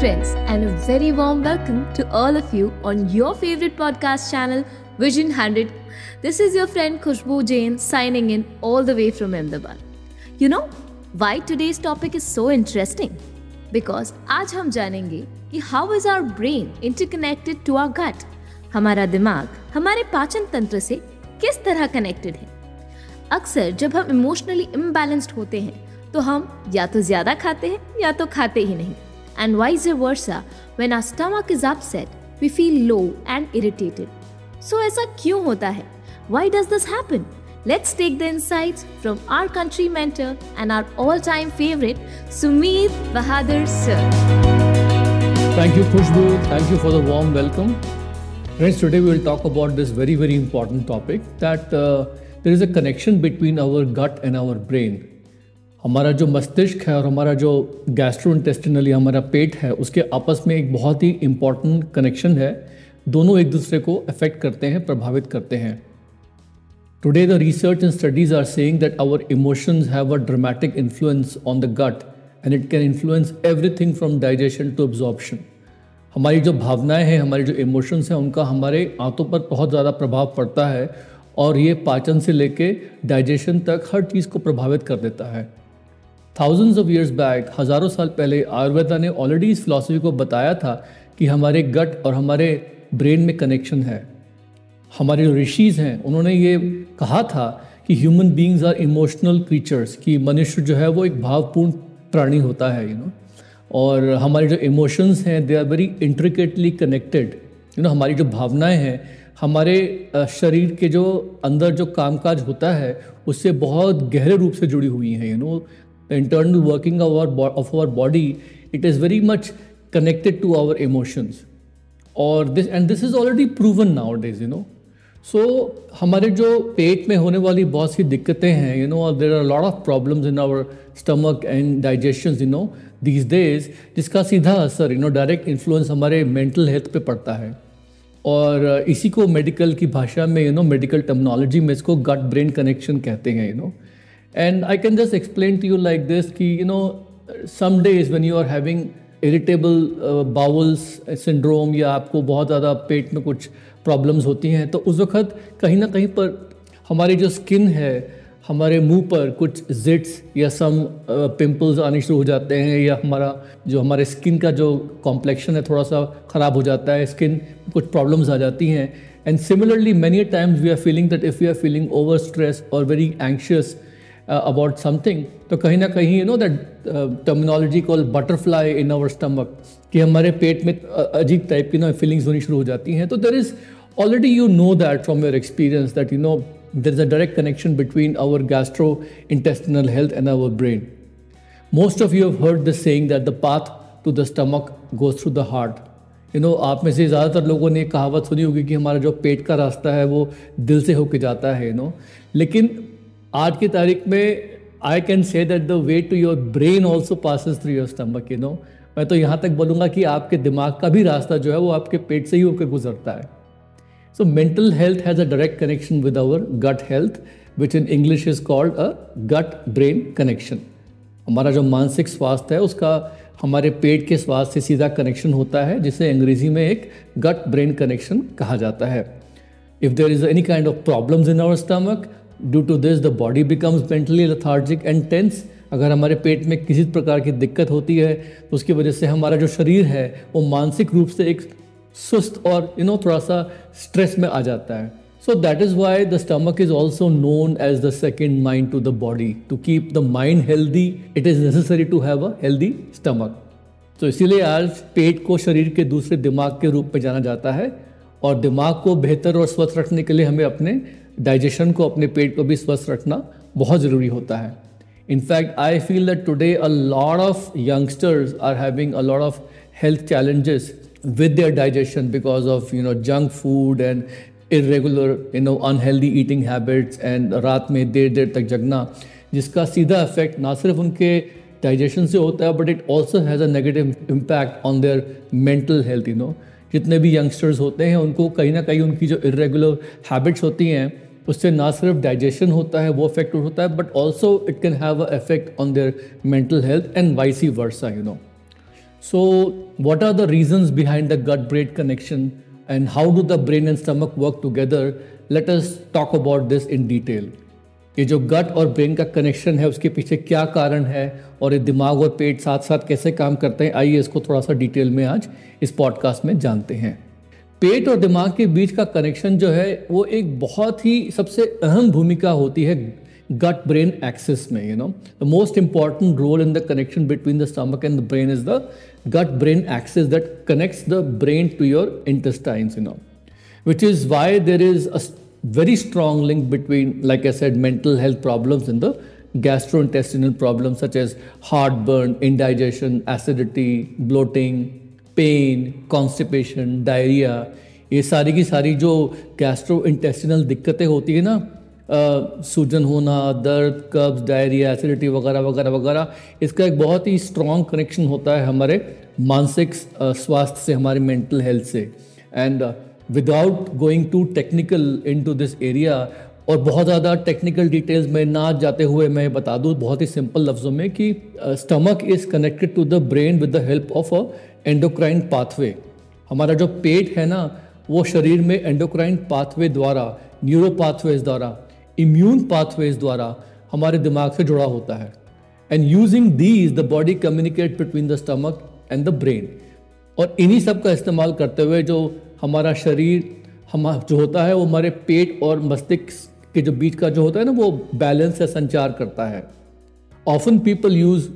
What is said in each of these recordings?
friends, and a very warm welcome to all of you on your favorite podcast channel, Vision 100. This is your friend Khushbu Jain signing in all the way from Ahmedabad. You know why today's topic is so interesting? Because आज हम जानेंगे कि how is our brain interconnected to our gut? हमारा दिमाग हमारे पाचन तंत्र से किस तरह कनेक्टेड है अक्सर जब हम इमोशनली इम्बैलेंस्ड होते हैं तो हम या तो ज़्यादा खाते हैं या तो खाते ही नहीं and vice versa when our stomach is upset we feel low and irritated so ऐसा क्यों होता है why does this happen let's take the insights from our country mentor and our all-time favorite Sumit Bahadur sir Thank you, Khushbu. Thank you for the warm welcome. Friends, today we will talk about this very, very important topic that uh, there is a connection between our gut and our brain. हमारा जो मस्तिष्क है और हमारा जो gastro या हमारा पेट है, उसके आपस में एक बहुत ही इंपॉर्टेंट कनेक्शन है। दोनों एक दूसरे को अफेक्ट करते हैं, प्रभावित करते हैं। Today the research and studies are saying that our emotions have a dramatic influence on the gut and it can influence everything from digestion to absorption हमारी जो भावनाएँ हैं, हमारे जो इमोशंस हैं, उनका हमारे आंतों पर बहुत ज़्यादा प्रभाव पड़ता है और ये पाचन से लेके डाइजेशन तक हर चीज़ को प्रभावित कर देता है। थाउजेंड्स ऑफ़ ईयर्स बैक हज़ारों साल पहले आयुर्वेदा ने ऑलरेडी इस फिलासफी को बताया था कि हमारे गट और हमारे ब्रेन में कनेक्शन है। हमारे जो ऋषिज़ हैं, उन्होंने ये कहा था कि human beings are emotional creatures कि मनुष्य जो है वो एक भावपूर्ण प्राणी होता है यू नो? और हमारे जो इमोशंस हैं they are very intricately connected you know हमारी जो भावनाएँ हैं, हमारे शरीर के जो अंदर जो कामकाज होता है, उससे बहुत गहरे रूप से जुड़ी हुई हैं you know the internal working of our, of our body, it is very much connected to our emotions. और this and this is already proven nowadays you know so हमारे जो पेट में होने वाली बहुत सी दिक्कतें हैं you know there are lot of problems in our stomach and digestion you know these days जिसका सीधा असर यू नो डायरेक्ट इन्फ्लुएंस हमारे मेंटल हेल्थ पे पड़ता है और इसी को मेडिकल की भाषा में यू नो मेडिकल टर्मिनोलॉजी में इसको गट ब्रेन कनेक्शन कहते हैं you you know know? And I can just explain to you like this कि you know some days when are having irritable uh, bowels syndrome या आपको बहुत ज़्यादा पेट में कुछ प्रॉब्लम्स होती हैं तो उस वक्त कहीं ना कहीं पर हमारी जो स्किन है हमारे मुँह पर कुछ जिट्स या सम पिंपल्स आने शुरू हो जाते हैं या हमारा जो हमारे स्किन का जो कॉम्प्लेक्शन है थोड़ा सा ख़राब हो जाता है स्किन कुछ प्रॉब्लम्स आ जाती हैं। And similarly many times we are feeling that if you are feeling over stress और वेरी एंशियस अबाउट समथिंग तो कहीं ना कहीं you know that terminology call butterfly in our stomach कि हमारे पेट में अजीब टाइप की ना फीलिंग्स होनी शुरू हो जाती हैं तो there is already you know that from your experience that you know there is a direct connection between our gastrointestinal health and our brain. Most of you have heard this saying that the path to the stomach goes through the heart. You know आप में से ज़्यादातर लोगों ने कहावत सुनी होगी कि हमारा जो पेट का रास्ता है वो दिल से होके जाता है यू नो लेकिन आज की तारीख में I can say that the way to your brain also passes through your stomach you know मैं तो यहाँ तक बोलूँगा कि आपके दिमाग का भी रास्ता जो है वो आपके पेट से ही होकर गुजरता है। So mental health has a direct connection with our gut health which in English is called a gut brain connection हमारा जो मानसिक स्वास्थ्य है, उसका हमारे पेट के स्वास्थ्य से सीधा कनेक्शन होता है, जिसे अंग्रेज़ी में एक गट ब्रेन कनेक्शन कहा जाता है। If there is any kind of problems in our stomach due to this the body becomes mentally lethargic and tense अगर हमारे पेट में किसी प्रकार की दिक्कत होती है तो उसकी वजह से हमारा जो शरीर है, वो मानसिक रूप से एक सुस्त और यू नो थोड़ा सा स्ट्रेस में आ जाता है। So that is why the stomach is also known as the second mind to the body to keep the mind healthy it is necessary to have a healthy stomach तो इसीलिए आज पेट को शरीर के दूसरे दिमाग के रूप में जाना जाता है और दिमाग को बेहतर और स्वस्थ रखने के लिए हमें अपने डाइजेशन को अपने पेट को भी स्वस्थ रखना बहुत ज़रूरी होता है। In fact I feel that today a lot of youngsters are having a lot of health challenges with their digestion because of you know junk food and irregular you know unhealthy eating habits and रात में देर देर तक जगना, जिसका सीधा effect ना सिर्फ़ उनके digestion से होता है but it also has a negative impact on their mental health you know जितने भी यंगस्टर्स होते हैं, उनको कहीं ना कहीं उनकी जो इरेगुलर हैबिट्स होती हैं उससे ना सिर्फ़ डाइजेशन होता है, वो अफेक्ट होता है but also it can have a effect on their mental health and vice versa you know so what are the reasons behind the gut brain connection and how do the brain and stomach work together? Let us talk about this in detail. ये जो गट और brain का connection है, उसके पीछे क्या कारण है और ये दिमाग और पेट साथ साथ कैसे काम करते हैं, आइए इसको थोड़ा सा डिटेल में आज इस पॉडकास्ट में जानते हैं पेट और दिमाग के बीच का कनेक्शन जो है, वो एक बहुत ही सबसे अहम भूमिका होती है गट ब्रेन एक्सेस में you know the most important role in the connection between the stomach and the brain is the gut brain axis that connects the brain to your intestines you know which is why there is a very strong link between like a sad mental health problem in the gastro intestinal problem such as heart burn indigestion acidity bloating pain, constipation diarrhoea ये सारी की सारी जो gastro intestinal दिक्कतें होती है ना सूजन होना, दर्द, कब्ज डायरिया एसिडिटी वगैरह वगैरह वगैरह, इसका एक बहुत ही स्ट्रॉन्ग कनेक्शन होता है हमारे मानसिक स्वास्थ्य से, हमारे मेंटल हेल्थ से। And without going to technical into this area और बहुत ज़्यादा टेक्निकल डिटेल्स में ना जाते हुए मैं बता दूँ, बहुत ही सिंपल लफ्ज़ों में कि stomach is connected to the brain with the help of a endocrine pathway हमारा जो पेट है ना, वो शरीर में एंडोक्राइन पाथवे द्वारा न्यूरो पाथवेज द्वारा इम्यून पाथवेज द्वारा हमारे दिमाग से जुड़ा होता है. And using these the body communicate between the stomach and the brain और इन्हीं सब का इस्तेमाल करते हुए जो हमारा शरीर, हम, जो होता है, वो हमारे पेट और मस्तिष्क के जो बीच का जो होता है ना, वो बैलेंस या संचार करता है। Often people use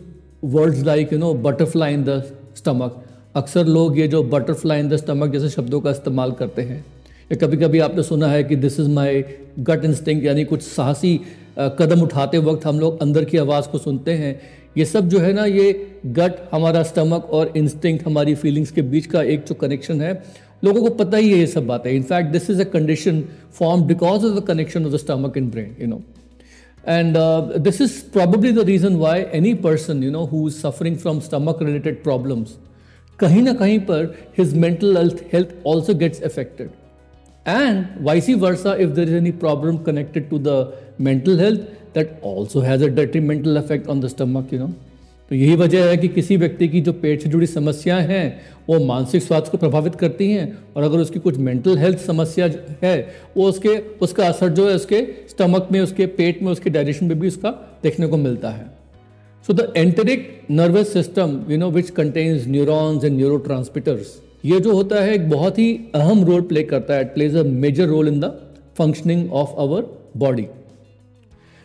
words like you know butterfly in the stomach अक्सर लोग ये जो बटरफ्लाई इन द स्टमक जैसे शब्दों का इस्तेमाल करते हैं। या कभी कभी आपने सुना है कि this is my gut instinct यानी कुछ साहसी कदम उठाते वक्त हम लोग अंदर की आवाज़ को सुनते हैं। ये सब जो है ना, ये गट हमारा स्टमक और इंस्टिंग हमारी फीलिंग्स के बीच का एक जो कनेक्शन है। लोगों को पता ही है ये सब बातें। In fact this is a condition form because of the connection of the stomach in brain you know and this is probably the reason why any person you know who suffering from stomach related problems कहीं ना कहीं पर his mental health also gets affected and vice versa if there is any problem connected to the mental health that also has a detrimental effect on the stomach you know तो यही वजह है कि किसी व्यक्ति की जो पेट से जुड़ी समस्याएँ हैं, वो मानसिक स्वास्थ्य को प्रभावित करती हैं और अगर उसकी कुछ मेंटल हेल्थ समस्या है, वो उसके, उसका असर जो है उसके स्टमक में, उसके पेट में, उसके डाइजेशन में भी उसका देखने को मिलता है। So the enteric nervous system you know which contains neurons and neuro ये जो होता है, एक बहुत ही अहम रोल प्ले करता है it plays a major role in the functioning of our body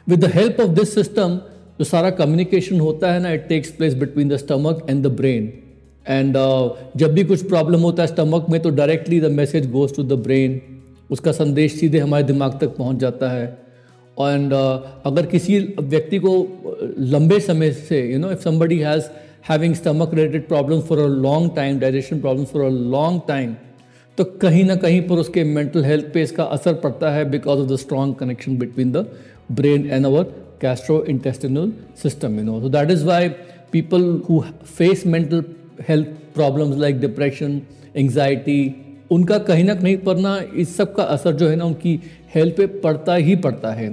with the help of this system जो सारा कम्युनिकेशन होता है ना it takes place between the stomach and the brain and जब भी कुछ प्रॉब्लम होता है स्टमक में तो directly the message goes to the brain उसका संदेश सीधे हमारे दिमाग तक पहुँच जाता है. एंड uh, अगर किसी व्यक्ति को लंबे समय से you know if somebody has having stomach related problem for a long time digestion problem for a long time तो कहीं ना कहीं पर उसके मेंटल हेल्थ पे इसका असर पड़ता है because of the strong connection between the brain and our intestinal system you know so that is why people who face mental health problems like depression anxiety उनका कहीं ना कहीं पर ना इस सब का असर जो है ना उनकी हेल्थ पे पड़ता ही पड़ता है।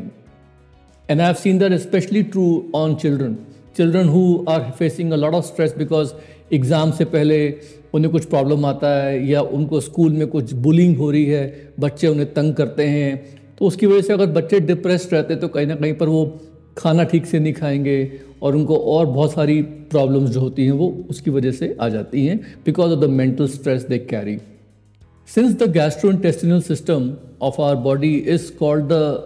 And I have seen that specially true on children children who are facing a lot of stress because exam से पहले उन्हें कुछ प्रॉब्लम आता है या उनको स्कूल में कुछ बुलिंग हो रही है, बच्चे उन्हें तंग करते हैं तो उसकी वजह से अगर बच्चे डिप्रेस्ड रहते तो कहीं ना कहीं पर वो खाना ठीक से नहीं खाएँगे और उनको और बहुत सारी प्रॉब्लम्स जो होती हैं वो उसकी वजह से आ जाती हैं because of the mental stress they carry since the gastro intestinal system of our body is called the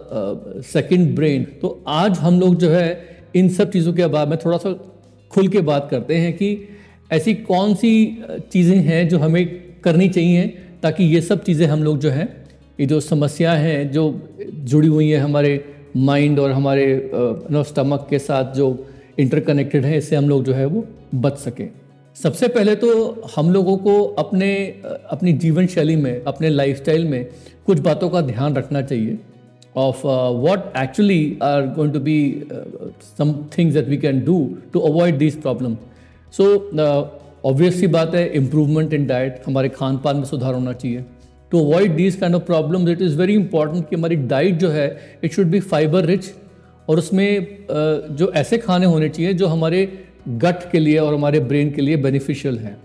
second brain तो आज हम लोग जो है इन सब चीज़ों के बाद में थोड़ा सा खुल के बात करते हैं कि ऐसी कौन सी चीज़ें हैं जो हमें करनी चाहिए ताकि ये सब चीज़ें हम लोग जो हैं, ये जो समस्या हैं, जो जुड़ी हुई हैं हमारे माइंड और हमारे नो स्टमक के साथ जो इंटरकनेक्टेड है इससे हम लोग जो है वो बच सकें। सबसे पहले तो हम लोगों को अपने अपनी जीवन शैली में अपने लाइफस्टाइल में कुछ बातों का ध्यान रखना चाहिए। Of uh, what actually are going to be uh, some things that we can do to avoid these problems. So uh, सी बात है इम्प्रूवमेंट इन डाइट हमारे खान पान में सुधार होना चाहिए। To avoid these kind of problem it is very important कि हमारी डाइट जो है it should be fibre rich और उसमें जो ऐसे खाने होने चाहिए जो हमारे गट के लिए और हमारे ब्रेन के लिए बेनिफिशियल हैं।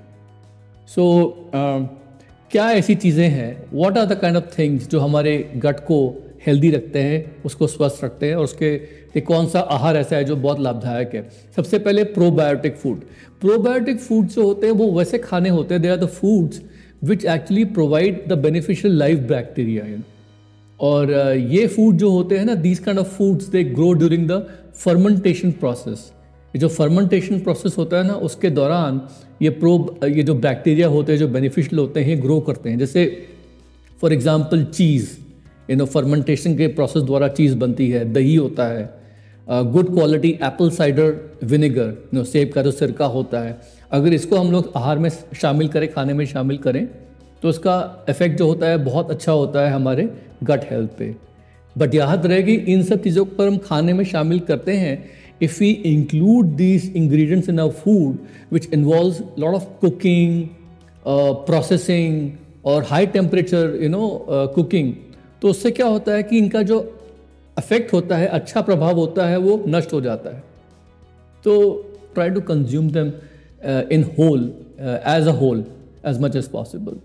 सो so, uh, क्या ऐसी चीज़ें हैं? What are the kind of things जो हमारे गट को हेल्दी रखते हैं उसको स्वस्थ रखते हैं और उसके ये कौन सा आहार ऐसा है जो बहुत लाभदायक है? सबसे पहले प्रोबायोटिक फ़ूड प्रोबायोटिक फ़ूड जो होते हैं वो वैसे खाने होते हैं they are the foods which actually provide the beneficial life bacteria in और ये फ़ूड जो होते हैं ना these kind of foods they grow during the fermentation process ये जो फर्मेंटेशन प्रोसेस होता है ना, उसके दौरान ये प्रो ये जो बैक्टीरिया होते हैं, जो बेनिफिशियल होते हैं ग्रो करते हैं। जैसे for example cheese you know fermentation के प्रोसेस द्वारा चीज़ बनती है, दही होता है good quality apple cider vinegar no सेब का जो सिरका होता है अगर इसको हम लोग आहार में शामिल करें खाने में शामिल करें तो इसका इफ़ेक्ट जो होता है बहुत अच्छा होता है हमारे गट हेल्थ पे। बट याद रहेगी इन सब चीज़ों पर हम खाने में शामिल करते हैं include these ingredients in our food, which involves a lot of cooking, uh, processing और high temperature you know cooking तो उससे क्या होता है कि इनका जो अफेक्ट होता है अच्छा प्रभाव होता है वो नष्ट हो जाता है। तो try to consume them in whole as a whole as much as possible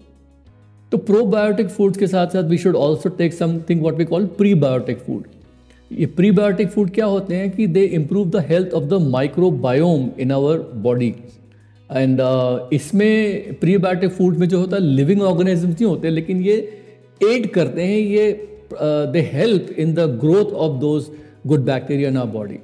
तो प्रोबायोटिक फूड्स के साथ साथ we should also take something what we call prebiotic food ये प्रीबायोटिक फ़ूड क्या होते हैं कि they improve the health of the microbiome in our body and इसमें प्रीबायोटिक फ़ूड में जो होता है लिविंग ऑर्गेनिज्म नहीं होते, लेकिन ये एड करते हैं, ये they help in the growth of those good bacteria in our body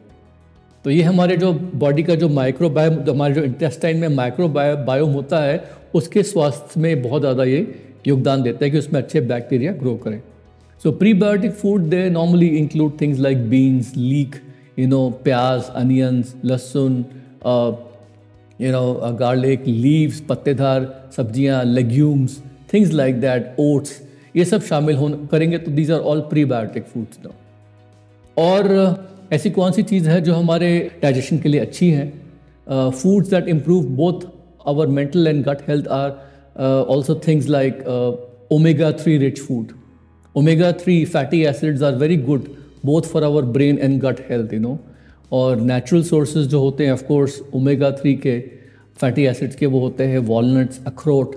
तो ये हमारे जो बॉडी का जो माइक्रोबायोम जो हमारे जो इंटेस्टाइन में माइक्रो बायो माइक्रोबायोम होता है, उसके स्वास्थ्य में बहुत ज़्यादा ये योगदान देता है कि उसमें अच्छे बैक्टीरिया ग्रो करें। So prebiotic food they normally include things like beans leek you know प्याज अनियंस लहसुन यू नो गार्लिक लीव्स पत्तेदार, सब्ज़ियाँ legumes things like that oats ये सब शामिल हो करेंगे तो these are all prebiotic foods no और ऐसी कौन सी चीज़ है जो हमारे डाइजेशन के लिए अच्छी है? Foods that improve both our mental and gut health are also things like omega three rich food omega three fatty acids are very good both for our brain and gut health you know और natural sources जो होते हैं of course omega three के fatty acids के वो होते हैं walnuts अखरोट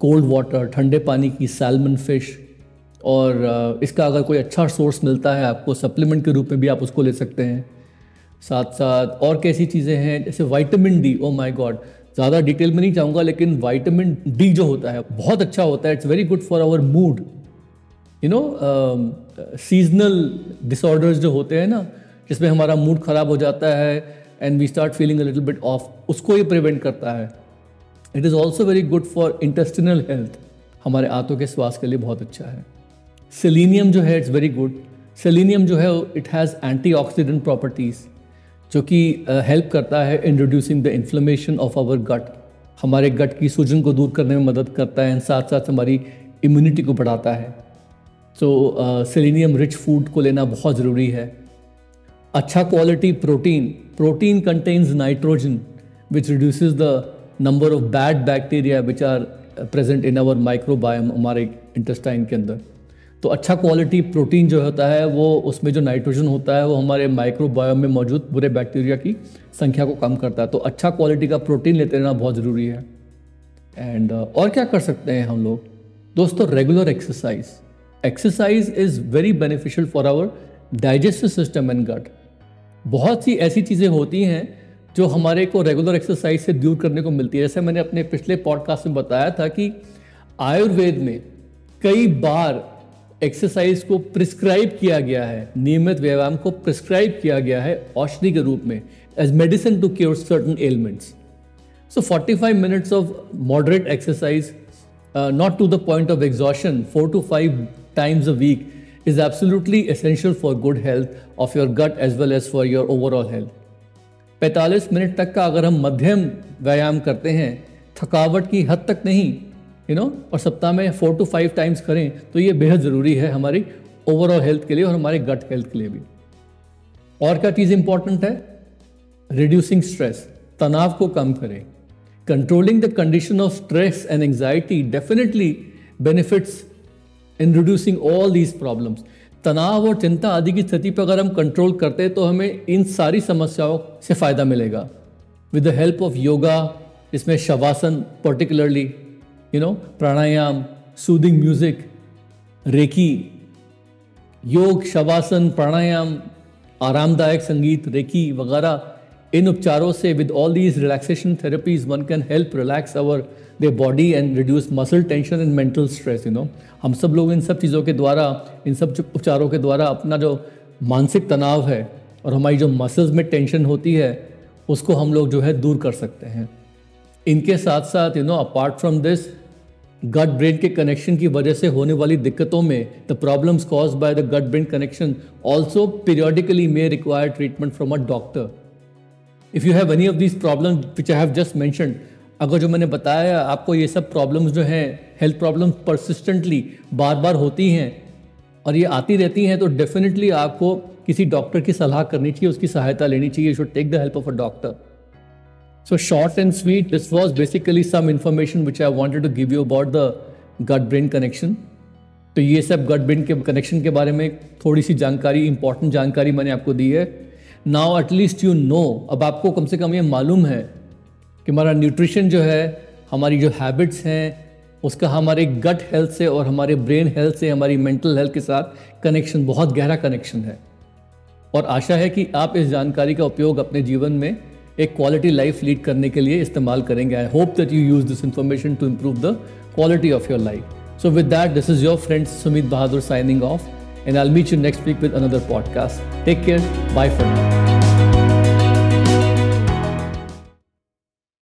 कोल्ड वाटर ठंडे पानी की सैलमन फ़िश और इसका अगर कोई अच्छा सोर्स मिलता है, आपको सप्लीमेंट के रूप में भी आप उसको ले सकते हैं। साथ साथ और कैसी चीज़ें हैं, जैसे vitamin D oh my god ज़्यादा डिटेल में नहीं चाहूँगा लेकिन वाइटामिन डी जो होता है, बहुत अच्छा होता है it's very good for our mood you know seasonal disorders जो होते हैं ना, जिसमें हमारा मूड ख़राब हो जाता है and we start feeling a little bit off उसको ये प्रिवेंट करता है। It is also very good for intestinal health हमारे आंतों के स्वास्थ्य के लिए बहुत अच्छा है। सेलिनियम जो है इट्स वेरी गुड सेलिनियम जो है it has antioxidant properties जो कि हेल्प uh, करता है in reducing the inflammation of our gut हमारे गट की सूजन को दूर करने में मदद करता है साथ साथ हमारी इम्यूनिटी को बढ़ाता है. सो सेलिनियम रिच फ़ूड को लेना बहुत ज़रूरी है. अच्छा quality protein protein contains nitrogen which reduces the number of bad bacteria which are present in our microbiome हमारे इंटेस्टाइन के अंदर. तो अच्छा क्वालिटी प्रोटीन जो होता है वो उसमें जो नाइट्रोजन होता है वो हमारे माइक्रोबायोम में मौजूद बुरे बैक्टीरिया की संख्या को कम करता है। तो अच्छा क्वालिटी का प्रोटीन लेते रहना बहुत ज़रूरी है। एंड uh, और क्या कर सकते हैं हम लोग? दोस्तों regular exercise exercise is very beneficial for our digestive system and gut बहुत सी ऐसी चीज़ें होती हैं जो हमारे को रेगुलर एक्सरसाइज से दूर करने को मिलती है। जैसे मैंने अपने पिछले पॉडकास्ट में बताया था कि आयुर्वेद में कई बार एक्सरसाइज को प्रिस्क्राइब किया गया है, नियमित व्यायाम को प्रिस्क्राइब किया गया है औषधि के रूप में as medicine to cure certain elements so 45 minutes of moderate exercise not to the point of exhaustion four to five times a week is absolutely essential for good health of your gut as well as for your overall health. 45 minute तक का अगर हम मध्यम व्यायाम करते हैं, थकावट की हद तक नहीं यू नो और सप्ताह में फोर टू फाइव टाइम्स करें तो ये बेहद ज़रूरी है हमारी ओवरऑल हेल्थ के लिए और हमारे गट हेल्थ के लिए भी। और क्या चीज़ इंपॉर्टेंट है? रिड्यूसिंग स्ट्रेस तनाव को कम करें। Controlling the condition of stress and anxiety definitely benefits in reducing all these problems तनाव और चिंता आदि की स्थिति पर अगर हम कंट्रोल करते हैं तो हमें इन सारी समस्याओं से फ़ायदा मिलेगा। With the help of yoga इसमें shavasana particularly you know pranayama soothing music reiki योग शवासन प्राणायाम आरामदायक संगीत रेकी वगैरह इन उपचारों से with all these relaxation therapies one can help relax our the body and reduce muscle tension and mental stress you know हम सब लोग इन सब चीज़ों के द्वारा, इन सब उपचारों के द्वारा अपना जो मानसिक तनाव है और हमारी जो मसल्स में टेंशन होती है, उसको हम लोग जो है दूर कर सकते हैं। इनके साथ साथ you know apart from this gut brain के कनेक्शन की वजह से होने वाली दिक्कतों में the problems cause by the gut brain connection also periodically may require treatment from a doctor if you have any of these problem which I have just mention अगर जो मैंने बताया आपको ये सब प्रॉब्लम्स जो हैं हेल्थ प्रॉब्लम्स परसिस्टेंटली बार बार होती हैं और ये आती रहती हैं तो डेफिनेटली आपको किसी डॉक्टर की सलाह करनी चाहिए, उसकी सहायता लेनी चाहिए you should take the help of a doctor So short and sweet, this was basically some information which I wanted to give you about the gut brain connection. तो ये सब गट ब्रेन के कनेक्शन के बारे में थोड़ी सी जानकारी इंपॉर्टेंट जानकारी मैंने आपको दी है नाउ एटलीस्ट यू नो अब आपको कम से कम ये मालूम है कि हमारा न्यूट्रिशन जो है हमारी जो हैबिट्स हैं उसका हमारे गट हेल्थ से और हमारे ब्रेन हेल्थ से हमारी मेंटल हेल्थ के साथ कनेक्शन बहुत गहरा कनेक्शन है और आशा है कि आप इस जानकारी का उपयोग अपने जीवन में एक क्वालिटी लाइफ लीड करने के लिए इस्तेमाल करेंगे। I hope that you use this information to improve the quality of your life so with that this is your friend Sumit Bahadur signing off and I meet you next week with another podcast take care bye friend now.